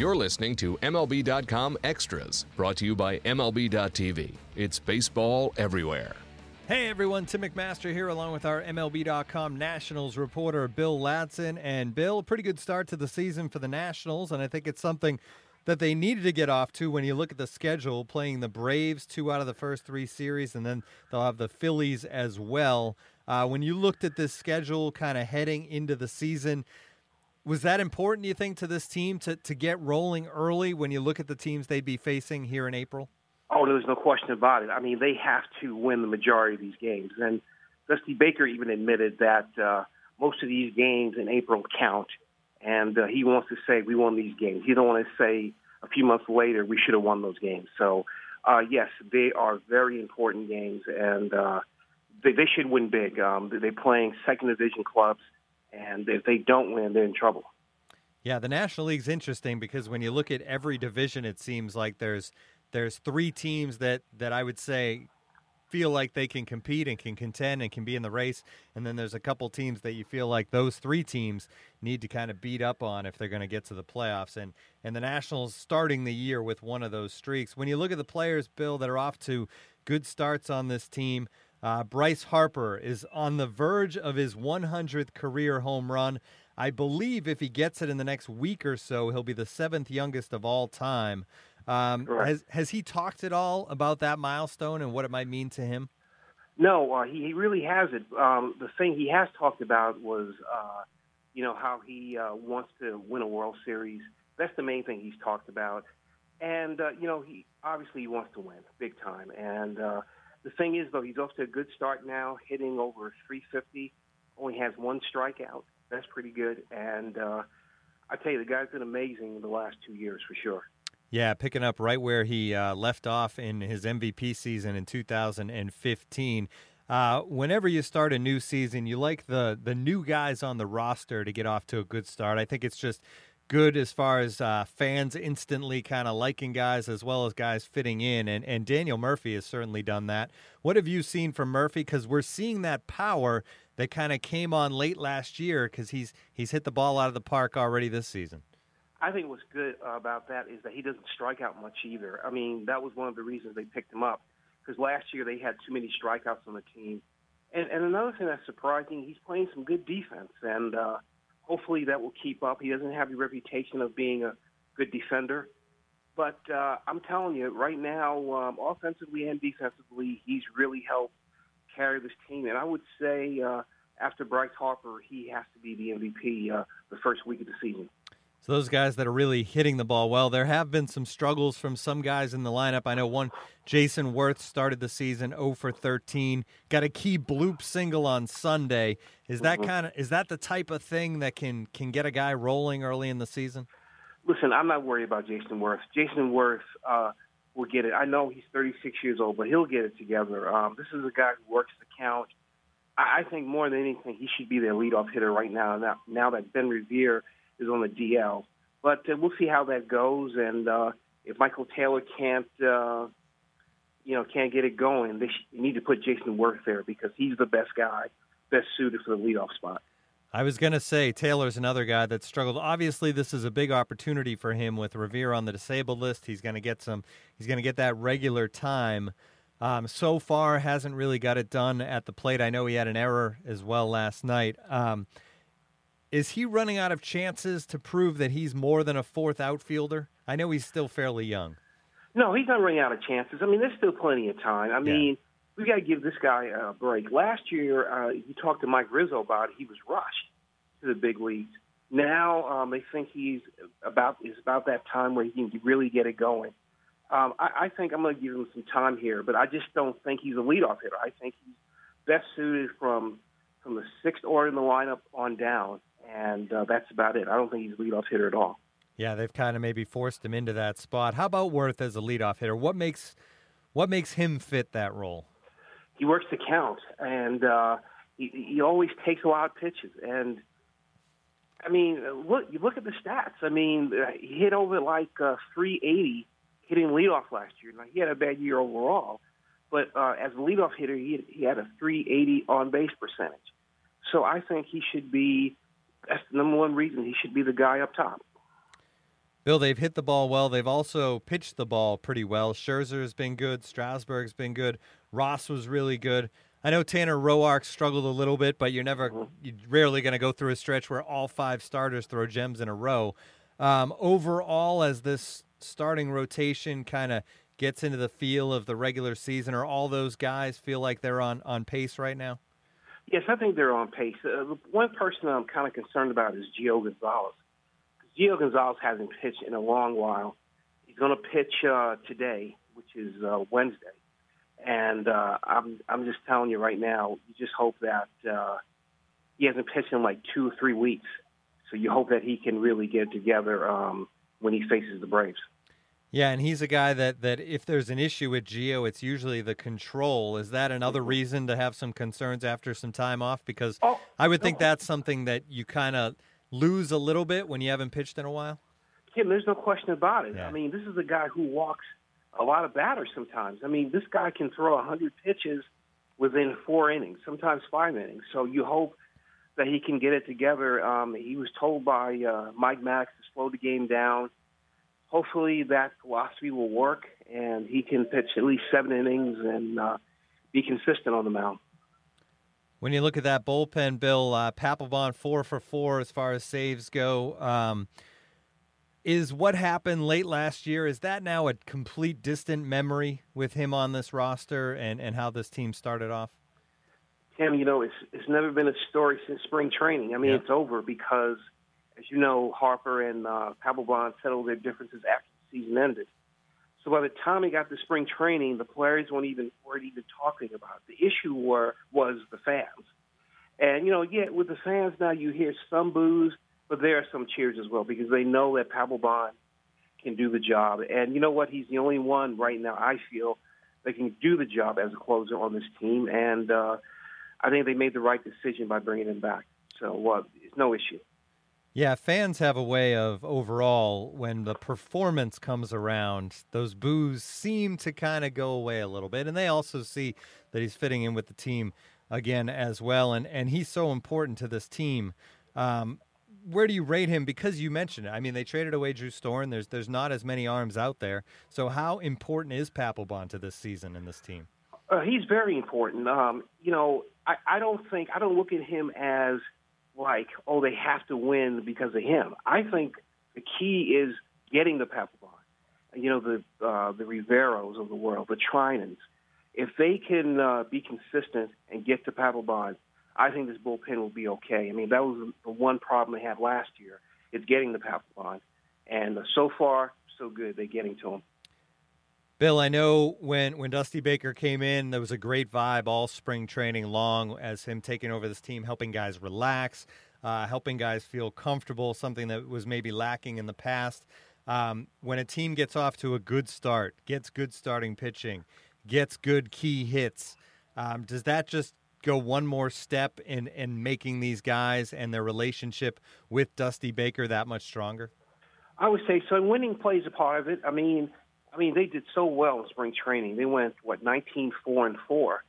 You're listening to MLB.com Extras, brought to you by MLB.tv. It's baseball everywhere. Hey everyone, Tim McMaster here, along with our MLB.com Nationals reporter Bill Ladson. And Bill, pretty good start to the season for the Nationals, and I think it's something that they needed to get off to when you look at the schedule, playing the Braves two out of the first three series, and then they'll have the Phillies as well. Uh, when you looked at this schedule kind of heading into the season, was that important, do you think, to this team to, to get rolling early when you look at the teams they'd be facing here in April? Oh, there's no question about it. I mean, they have to win the majority of these games. And Dusty Baker even admitted that uh, most of these games in April count. And uh, he wants to say, we won these games. He don't want to say a few months later, we should have won those games. So, uh, yes, they are very important games. And uh, they, they should win big. Um, they're playing second division clubs. And if they don't win, they're in trouble. Yeah, the National League's interesting because when you look at every division, it seems like there's there's three teams that that I would say feel like they can compete and can contend and can be in the race, and then there's a couple teams that you feel like those three teams need to kind of beat up on if they're going to get to the playoffs. And and the Nationals starting the year with one of those streaks. When you look at the players, Bill, that are off to good starts on this team. Uh, Bryce Harper is on the verge of his 100th career home run. I believe if he gets it in the next week or so, he'll be the seventh youngest of all time. Um, has has he talked at all about that milestone and what it might mean to him? No, uh, he, he really hasn't. Um, the thing he has talked about was, uh, you know, how he uh, wants to win a World Series. That's the main thing he's talked about, and uh, you know, he obviously he wants to win big time. And uh, the thing is, though, he's off to a good start now, hitting over 350. Only has one strikeout. That's pretty good. And uh, I tell you, the guy's been amazing in the last two years for sure. Yeah, picking up right where he uh, left off in his MVP season in 2015. Uh, whenever you start a new season, you like the the new guys on the roster to get off to a good start. I think it's just good as far as uh, fans instantly kind of liking guys as well as guys fitting in. And, and Daniel Murphy has certainly done that. What have you seen from Murphy? Because we're seeing that power that kind of came on late last year because he's he's hit the ball out of the park already this season. I think what's good about that is that he doesn't strike out much either. I mean, that was one of the reasons they picked him up because last year they had too many strikeouts on the team. And, and another thing that's surprising, he's playing some good defense, and uh, hopefully that will keep up. He doesn't have the reputation of being a good defender, but uh, I'm telling you, right now, um, offensively and defensively, he's really helped carry this team. And I would say uh, after Bryce Harper, he has to be the MVP uh, the first week of the season. So those guys that are really hitting the ball well, there have been some struggles from some guys in the lineup. I know one, Jason Werth, started the season 0 for 13, got a key bloop single on Sunday. Is that mm-hmm. kind of is that the type of thing that can can get a guy rolling early in the season? Listen, I'm not worried about Jason Werth. Jason Werth uh, will get it. I know he's 36 years old, but he'll get it together. Um, this is a guy who works the count. I, I think more than anything, he should be their leadoff hitter right now. Now, now that Ben Revere – is on the DL. But uh, we'll see how that goes, and uh, if Michael Taylor can't, uh, you know, can't get it going, they sh- need to put Jason Werth there because he's the best guy, best suited for the leadoff spot. I was going to say Taylor's another guy that struggled. Obviously, this is a big opportunity for him with Revere on the disabled list. He's going to get some. He's going to get that regular time. Um, so far, hasn't really got it done at the plate. I know he had an error as well last night. Um, is he running out of chances to prove that he's more than a fourth outfielder? I know he's still fairly young. No, he's not running out of chances. I mean, there's still plenty of time. I mean, yeah. we got to give this guy a break. Last year, uh, you talked to Mike Rizzo about it. He was rushed to the big leagues. Now um, they think he's about is about that time where he can really get it going. Um, I, I think I'm going to give him some time here, but I just don't think he's a leadoff hitter. I think he's best suited from from the sixth order in the lineup on down and uh, that's about it. I don't think he's a leadoff hitter at all. Yeah, they've kind of maybe forced him into that spot. How about Werth as a leadoff hitter? What makes what makes him fit that role? He works the count, and uh, he, he always takes wild pitches. And I mean, look, you look at the stats. I mean, he hit over like uh, 380 hitting leadoff last year. Now he had a bad year overall, but uh, as a leadoff hitter, he he had a 380 on base percentage. So I think he should be that's the number one reason he should be the guy up top. Bill, they've hit the ball well. They've also pitched the ball pretty well. Scherzer's been good. Strasburg's been good. Ross was really good. I know Tanner Roark struggled a little bit, but you're never, mm-hmm. you're rarely going to go through a stretch where all five starters throw gems in a row. Um, overall, as this starting rotation kind of gets into the feel of the regular season, are all those guys feel like they're on, on pace right now? Yes, I think they're on pace. Uh, one person I'm kind of concerned about is Gio Gonzalez. Gio Gonzalez hasn't pitched in a long while. He's going to pitch uh, today, which is uh, Wednesday. And uh, I'm I'm just telling you right now, you just hope that uh, he hasn't pitched in like two or three weeks. So you hope that he can really get together um, when he faces the Braves. Yeah, and he's a guy that, that if there's an issue with Gio, it's usually the control. Is that another reason to have some concerns after some time off? Because oh, I would think no. that's something that you kind of lose a little bit when you haven't pitched in a while. Tim, there's no question about it. Yeah. I mean, this is a guy who walks a lot of batters sometimes. I mean, this guy can throw 100 pitches within four innings, sometimes five innings. So you hope that he can get it together. Um, he was told by uh, Mike Max to slow the game down. Hopefully that philosophy will work, and he can pitch at least seven innings and uh, be consistent on the mound. When you look at that bullpen, Bill, uh, Papelbon four for four as far as saves go. Um, is what happened late last year is that now a complete distant memory with him on this roster and, and how this team started off Tim, you know it's it's never been a story since spring training. I mean, yeah. it's over because, as you know, Harper and uh, Papelbon settled their differences after the season ended. So by the time he got to spring training, the players weren't even weren't even talking about it. The issue were was the fans, and you know, yeah, with the fans now you hear some boos, but there are some cheers as well because they know that Papelbon can do the job. And you know what? He's the only one right now I feel that can do the job as a closer on this team, and. uh I think they made the right decision by bringing him back. So uh, it's no issue. Yeah, fans have a way of overall when the performance comes around, those boos seem to kind of go away a little bit, and they also see that he's fitting in with the team again as well, and and he's so important to this team. Um, where do you rate him? Because you mentioned it. I mean, they traded away Drew Storen. There's there's not as many arms out there. So how important is Papelbon to this season and this team? Uh, he's very important. Um, you know, I, I don't think I don't look at him as like, oh, they have to win because of him. I think the key is getting the Papelbon. You know, the uh, the Riveros of the world, the Treinens. If they can uh, be consistent and get to Papelbon, I think this bullpen will be okay. I mean, that was the one problem they had last year is getting the Papelbon, and uh, so far so good. They're getting to him. Bill, I know when, when Dusty Baker came in, there was a great vibe all spring training long as him taking over this team, helping guys relax, uh, helping guys feel comfortable, something that was maybe lacking in the past. Um, when a team gets off to a good start, gets good starting pitching, gets good key hits, um, does that just go one more step in, in making these guys and their relationship with Dusty Baker that much stronger? I would say so. Winning plays a part of it. I mean, I mean, they did so well in spring training. They went what 19 4 and 4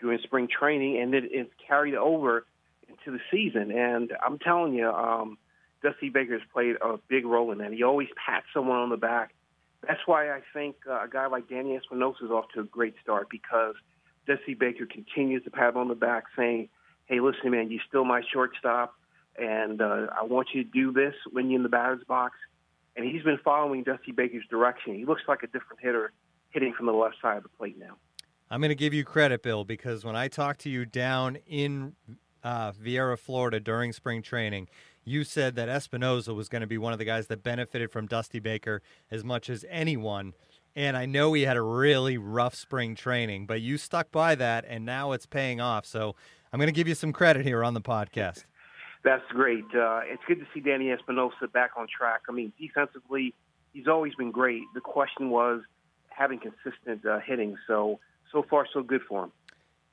during spring training, and it, it carried over into the season. And I'm telling you, um, Dusty Baker's played a big role in that. He always pats someone on the back. That's why I think uh, a guy like Danny Espinosa is off to a great start because Dusty Baker continues to pat on the back, saying, "Hey, listen, man, you're still my shortstop, and uh, I want you to do this when you're in the batter's box." And he's been following Dusty Baker's direction. He looks like a different hitter hitting from the left side of the plate now. I'm going to give you credit, Bill, because when I talked to you down in uh, Viera, Florida during spring training, you said that Espinosa was going to be one of the guys that benefited from Dusty Baker as much as anyone. And I know he had a really rough spring training, but you stuck by that, and now it's paying off. So I'm going to give you some credit here on the podcast. That's great. Uh, it's good to see Danny Espinosa back on track. I mean, defensively, he's always been great. The question was having consistent uh, hitting. So so far, so good for him.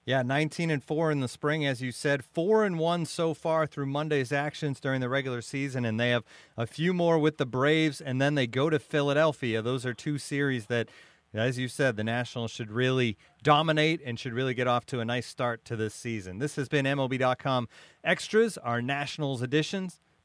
Yeah, 19 and 4 in the spring, as you said. 4 and 1 so far through Monday's actions during the regular season, and they have a few more with the Braves, and then they go to Philadelphia. Those are two series that as you said, the Nationals should really dominate and should really get off to a nice start to this season. This has been MLB.com Extras, our Nationals editions.